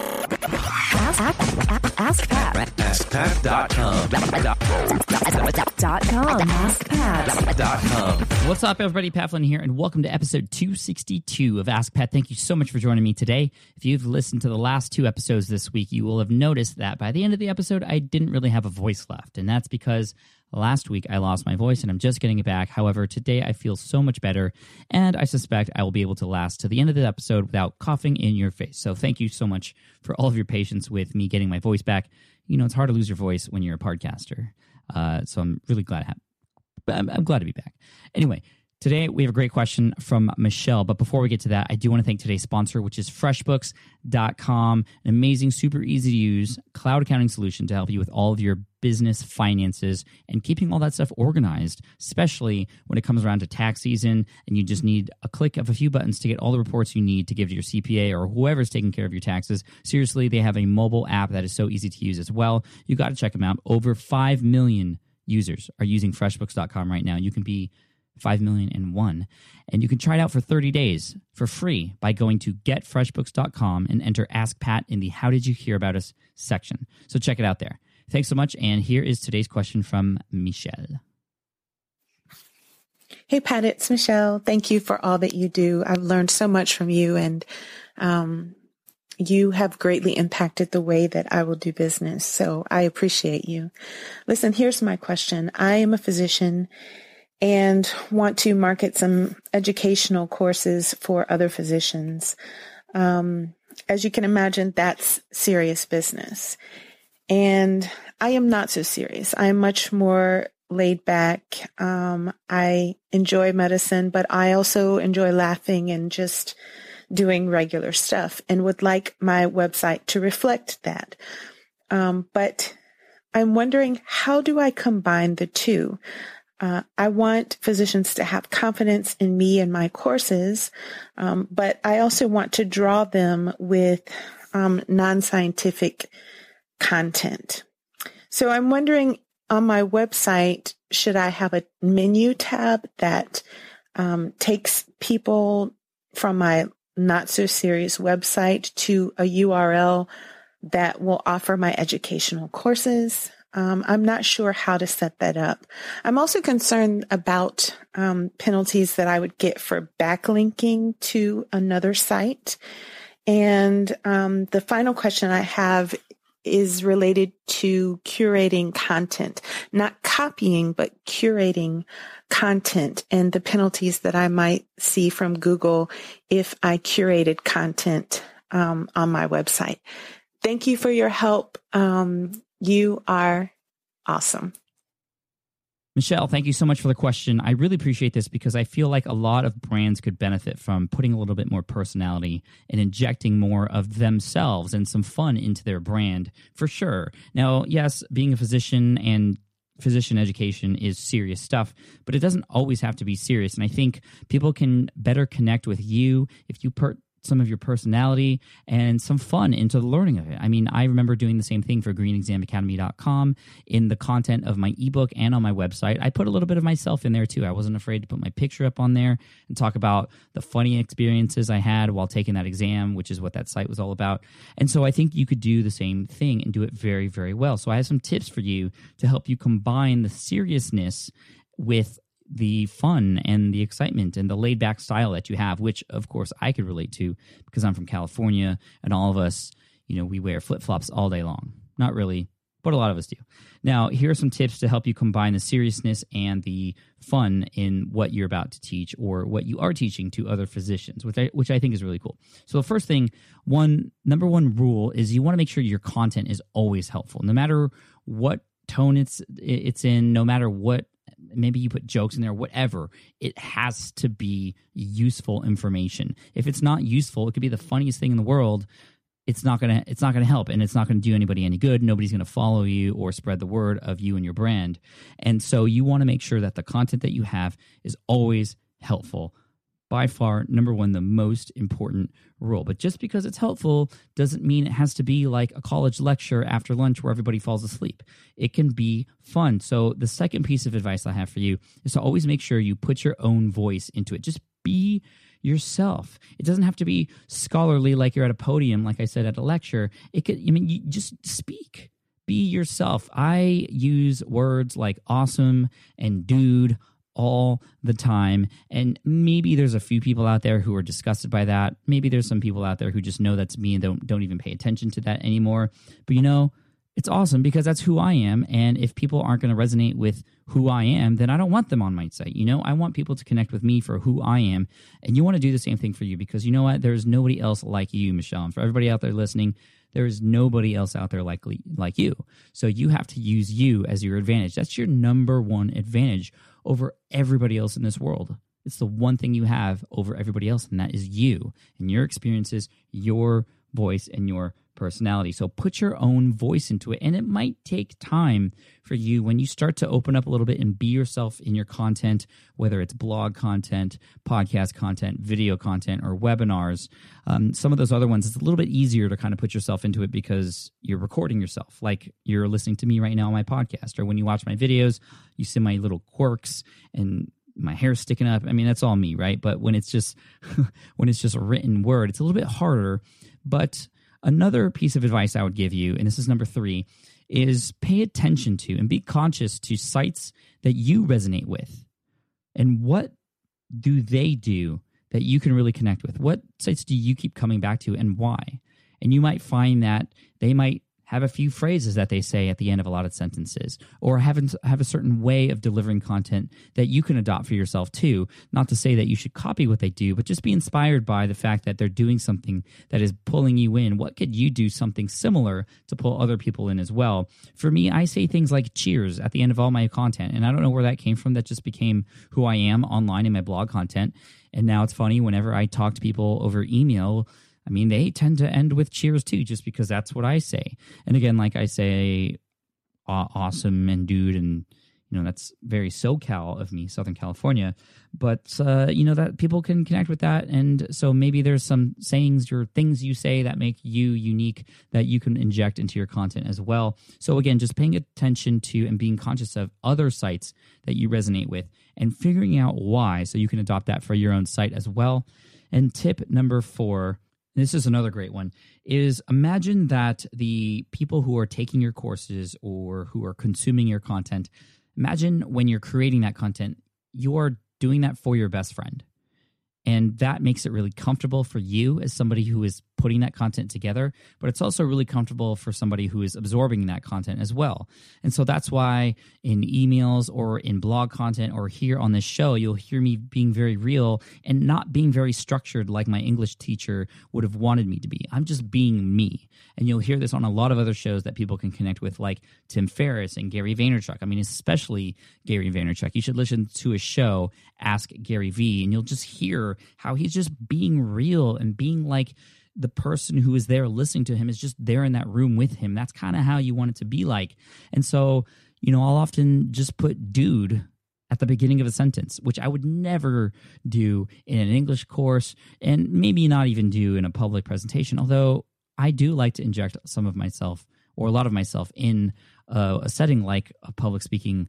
Ask, ask, ask Pat. AskPat.com. Dot com. AskPat. What's up, everybody? Pat Flynn here, and welcome to episode 262 of Ask Pat. Thank you so much for joining me today. If you've listened to the last two episodes this week, you will have noticed that by the end of the episode, I didn't really have a voice left. And that's because last week I lost my voice and I'm just getting it back. However, today I feel so much better, and I suspect I will be able to last to the end of the episode without coughing in your face. So thank you so much for all of your patience with me getting my voice back. You know, it's hard to lose your voice when you're a podcaster. Uh, so I'm really glad but I'm, I'm glad to be back. Anyway, today we have a great question from Michelle. But before we get to that, I do want to thank today's sponsor, which is FreshBooks.com, an amazing, super easy to use cloud accounting solution to help you with all of your business finances and keeping all that stuff organized, especially when it comes around to tax season and you just need a click of a few buttons to get all the reports you need to give to your CPA or whoever's taking care of your taxes. Seriously, they have a mobile app that is so easy to use as well. You got to check them out. Over 5 million users are using freshbooks.com right now. You can be 5 million and one. And you can try it out for 30 days for free by going to getfreshbooks.com and enter Ask Pat in the How Did You Hear About Us section. So check it out there. Thanks so much. And here is today's question from Michelle. Hey, Pat, it's Michelle. Thank you for all that you do. I've learned so much from you, and um, you have greatly impacted the way that I will do business. So I appreciate you. Listen, here's my question. I am a physician and want to market some educational courses for other physicians. Um, as you can imagine, that's serious business. And I am not so serious. I am much more laid back. Um, I enjoy medicine, but I also enjoy laughing and just doing regular stuff and would like my website to reflect that. Um, but I'm wondering how do I combine the two? Uh, I want physicians to have confidence in me and my courses, um, but I also want to draw them with um, non-scientific content. So I'm wondering on my website, should I have a menu tab that um, takes people from my not so serious website to a URL that will offer my educational courses? Um, I'm not sure how to set that up. I'm also concerned about um, penalties that I would get for backlinking to another site. And um, the final question I have is related to curating content, not copying, but curating content and the penalties that I might see from Google if I curated content um, on my website. Thank you for your help. Um, you are awesome. Michelle, thank you so much for the question. I really appreciate this because I feel like a lot of brands could benefit from putting a little bit more personality and injecting more of themselves and some fun into their brand for sure. Now, yes, being a physician and physician education is serious stuff, but it doesn't always have to be serious. And I think people can better connect with you if you put some of your personality and some fun into the learning of it. I mean, I remember doing the same thing for greenexamacademy.com in the content of my ebook and on my website. I put a little bit of myself in there too. I wasn't afraid to put my picture up on there and talk about the funny experiences I had while taking that exam, which is what that site was all about. And so I think you could do the same thing and do it very, very well. So I have some tips for you to help you combine the seriousness with the fun and the excitement and the laid back style that you have, which of course I could relate to because I'm from California and all of us, you know, we wear flip flops all day long. Not really, but a lot of us do. Now, here are some tips to help you combine the seriousness and the fun in what you're about to teach or what you are teaching to other physicians, which I, which I think is really cool. So, the first thing, one number one rule is you want to make sure your content is always helpful, no matter what tone it's it's in, no matter what maybe you put jokes in there, whatever. It has to be useful information. If it's not useful, it could be the funniest thing in the world. It's not gonna it's not gonna help and it's not gonna do anybody any good. Nobody's gonna follow you or spread the word of you and your brand. And so you want to make sure that the content that you have is always helpful by far number one the most important rule but just because it's helpful doesn't mean it has to be like a college lecture after lunch where everybody falls asleep it can be fun so the second piece of advice i have for you is to always make sure you put your own voice into it just be yourself. It doesn't have to be scholarly like you're at a podium, like I said at a lecture. It could, I mean, you just speak, be yourself. I use words like awesome and dude all the time. And maybe there's a few people out there who are disgusted by that. Maybe there's some people out there who just know that's me and don't don't even pay attention to that anymore. But you know, it's awesome because that's who I am. And if people aren't going to resonate with who I am, then I don't want them on my site. You know, I want people to connect with me for who I am. And you want to do the same thing for you because you know what? There's nobody else like you, Michelle. And for everybody out there listening, there is nobody else out there like, like you. So you have to use you as your advantage. That's your number one advantage over everybody else in this world. It's the one thing you have over everybody else, and that is you and your experiences, your voice, and your personality. So put your own voice into it. And it might take time for you when you start to open up a little bit and be yourself in your content, whether it's blog content, podcast content, video content, or webinars. Um, some of those other ones, it's a little bit easier to kind of put yourself into it because you're recording yourself, like you're listening to me right now on my podcast, or when you watch my videos, you see my little quirks and my hair sticking up. I mean, that's all me, right? But when it's just when it's just a written word, it's a little bit harder. But Another piece of advice I would give you, and this is number three, is pay attention to and be conscious to sites that you resonate with. And what do they do that you can really connect with? What sites do you keep coming back to and why? And you might find that they might have a few phrases that they say at the end of a lot of sentences, or have, have a certain way of delivering content that you can adopt for yourself too. Not to say that you should copy what they do, but just be inspired by the fact that they're doing something that is pulling you in. What could you do something similar to pull other people in as well? For me, I say things like cheers at the end of all my content, and I don't know where that came from. That just became who I am online in my blog content. And now it's funny whenever I talk to people over email I mean, they tend to end with cheers too, just because that's what I say. And again, like I say, awesome and dude, and you know that's very SoCal of me, Southern California. But uh, you know that people can connect with that, and so maybe there's some sayings or things you say that make you unique that you can inject into your content as well. So again, just paying attention to and being conscious of other sites that you resonate with, and figuring out why, so you can adopt that for your own site as well. And tip number four this is another great one is imagine that the people who are taking your courses or who are consuming your content imagine when you're creating that content you're doing that for your best friend and that makes it really comfortable for you as somebody who is putting that content together, but it's also really comfortable for somebody who is absorbing that content as well. And so that's why in emails or in blog content or here on this show, you'll hear me being very real and not being very structured like my English teacher would have wanted me to be. I'm just being me. And you'll hear this on a lot of other shows that people can connect with, like Tim Ferriss and Gary Vaynerchuk. I mean, especially Gary Vaynerchuk. You should listen to his show, Ask Gary V, and you'll just hear how he's just being real and being like, the person who is there listening to him is just there in that room with him. That's kind of how you want it to be like. And so, you know, I'll often just put dude at the beginning of a sentence, which I would never do in an English course and maybe not even do in a public presentation. Although I do like to inject some of myself or a lot of myself in uh, a setting like a public speaking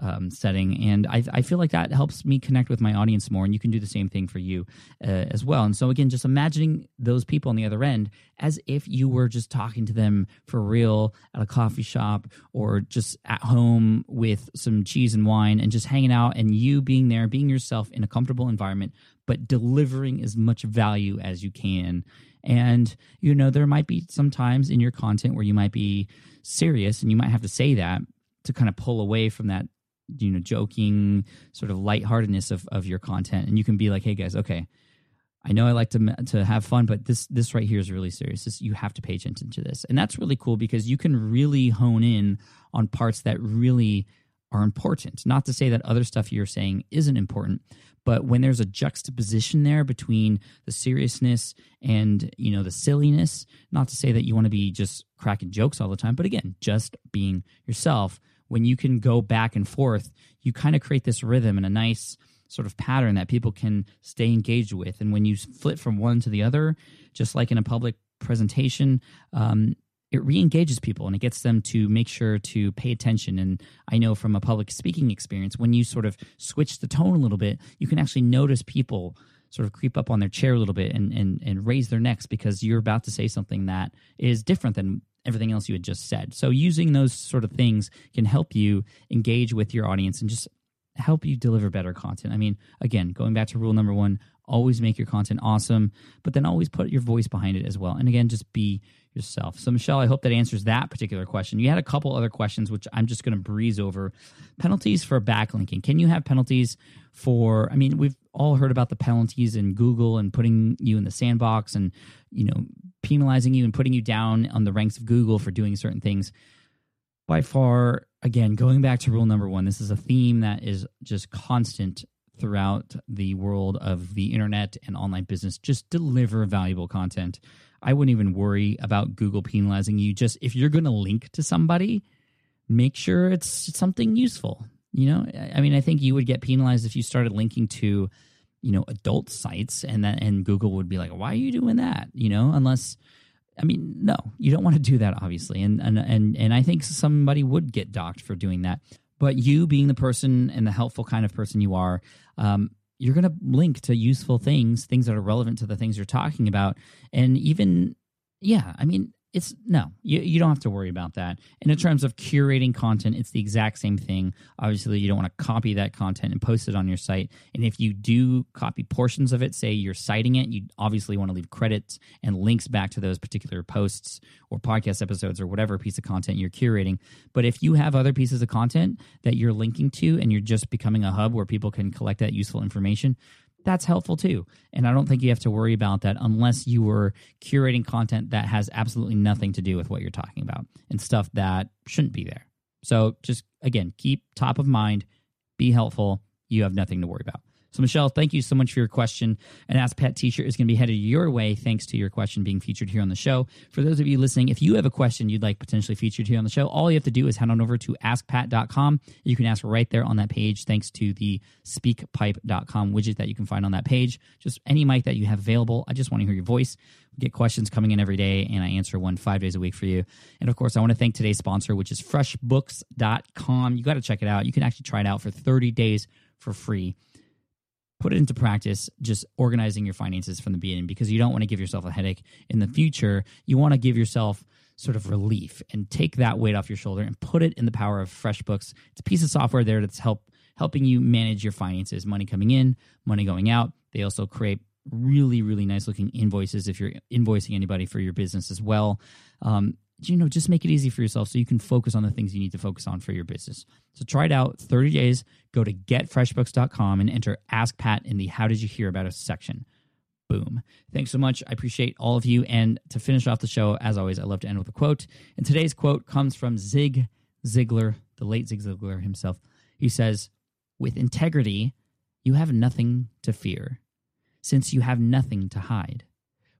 um, setting. And I, I, feel like that helps me connect with my audience more. And you can do the same thing for you uh, as well. And so, again, just imagining those people on the other end as if you were just talking to them for real at a coffee shop or just at home with some cheese and wine and just hanging out and you being there, being yourself in a comfortable environment, but delivering as much value as you can. And, you know, there might be some times in your content where you might be serious and you might have to say that to kind of pull away from that you know joking sort of lightheartedness of, of your content. And you can be like hey guys okay i know i like to to have fun but this this right here is really serious. This, you have to pay attention to this. And that's really cool because you can really hone in on parts that really are important. Not to say that other stuff you're saying isn't important but when there's a juxtaposition there between the seriousness and you know the silliness not to say that you want to be just cracking jokes all the time but again just being yourself when you can go back and forth, you kind of create this rhythm and a nice sort of pattern that people can stay engaged with. And when you flip from one to the other, just like in a public presentation, um, it re-engages people and it gets them to make sure to pay attention and i know from a public speaking experience when you sort of switch the tone a little bit you can actually notice people sort of creep up on their chair a little bit and and and raise their necks because you're about to say something that is different than everything else you had just said. So using those sort of things can help you engage with your audience and just help you deliver better content. I mean, again, going back to rule number 1, always make your content awesome, but then always put your voice behind it as well. And again, just be yourself. So, Michelle, I hope that answers that particular question. You had a couple other questions, which I'm just going to breeze over. Penalties for backlinking. Can you have penalties for? I mean, we've all heard about the penalties in Google and putting you in the sandbox and you know penalizing you and putting you down on the ranks of Google for doing certain things. By far, again, going back to rule number one, this is a theme that is just constant throughout the world of the internet and online business. Just deliver valuable content. I wouldn't even worry about Google penalizing you. Just if you're going to link to somebody, make sure it's something useful. You know, I mean, I think you would get penalized if you started linking to, you know, adult sites, and that and Google would be like, "Why are you doing that?" You know, unless, I mean, no, you don't want to do that, obviously, and and and and I think somebody would get docked for doing that. But you, being the person and the helpful kind of person you are, um, you're going to link to useful things, things that are relevant to the things you're talking about. And even, yeah, I mean, it's no, you, you don't have to worry about that. And in terms of curating content, it's the exact same thing. Obviously, you don't want to copy that content and post it on your site. And if you do copy portions of it, say you're citing it, you obviously want to leave credits and links back to those particular posts or podcast episodes or whatever piece of content you're curating. But if you have other pieces of content that you're linking to and you're just becoming a hub where people can collect that useful information, that's helpful too. And I don't think you have to worry about that unless you were curating content that has absolutely nothing to do with what you're talking about and stuff that shouldn't be there. So just again, keep top of mind, be helpful. You have nothing to worry about. So, Michelle, thank you so much for your question. An Ask Pat t shirt is going to be headed your way thanks to your question being featured here on the show. For those of you listening, if you have a question you'd like potentially featured here on the show, all you have to do is head on over to askpat.com. You can ask right there on that page thanks to the speakpipe.com widget that you can find on that page. Just any mic that you have available. I just want to hear your voice. We get questions coming in every day, and I answer one five days a week for you. And of course, I want to thank today's sponsor, which is freshbooks.com. You got to check it out. You can actually try it out for 30 days for free put it into practice just organizing your finances from the beginning because you don't want to give yourself a headache in the future. You want to give yourself sort of relief and take that weight off your shoulder and put it in the power of freshbooks. It's a piece of software there that's help helping you manage your finances money coming in money going out. They also create really really nice looking invoices if you're invoicing anybody for your business as well. Um, you know, just make it easy for yourself so you can focus on the things you need to focus on for your business. So try it out 30 days. Go to getfreshbooks.com and enter Ask Pat in the How Did You Hear About Us section. Boom. Thanks so much. I appreciate all of you. And to finish off the show, as always, I love to end with a quote. And today's quote comes from Zig Ziglar, the late Zig Ziglar himself. He says, With integrity, you have nothing to fear, since you have nothing to hide.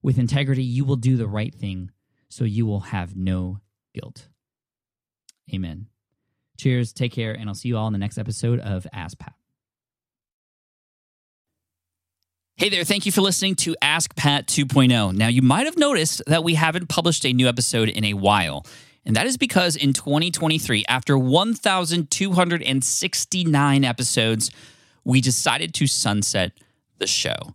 With integrity, you will do the right thing so you will have no guilt. Amen. Cheers, take care, and I'll see you all in the next episode of Ask Pat. Hey there, thank you for listening to Ask Pat 2.0. Now, you might have noticed that we haven't published a new episode in a while. And that is because in 2023, after 1,269 episodes, we decided to sunset the show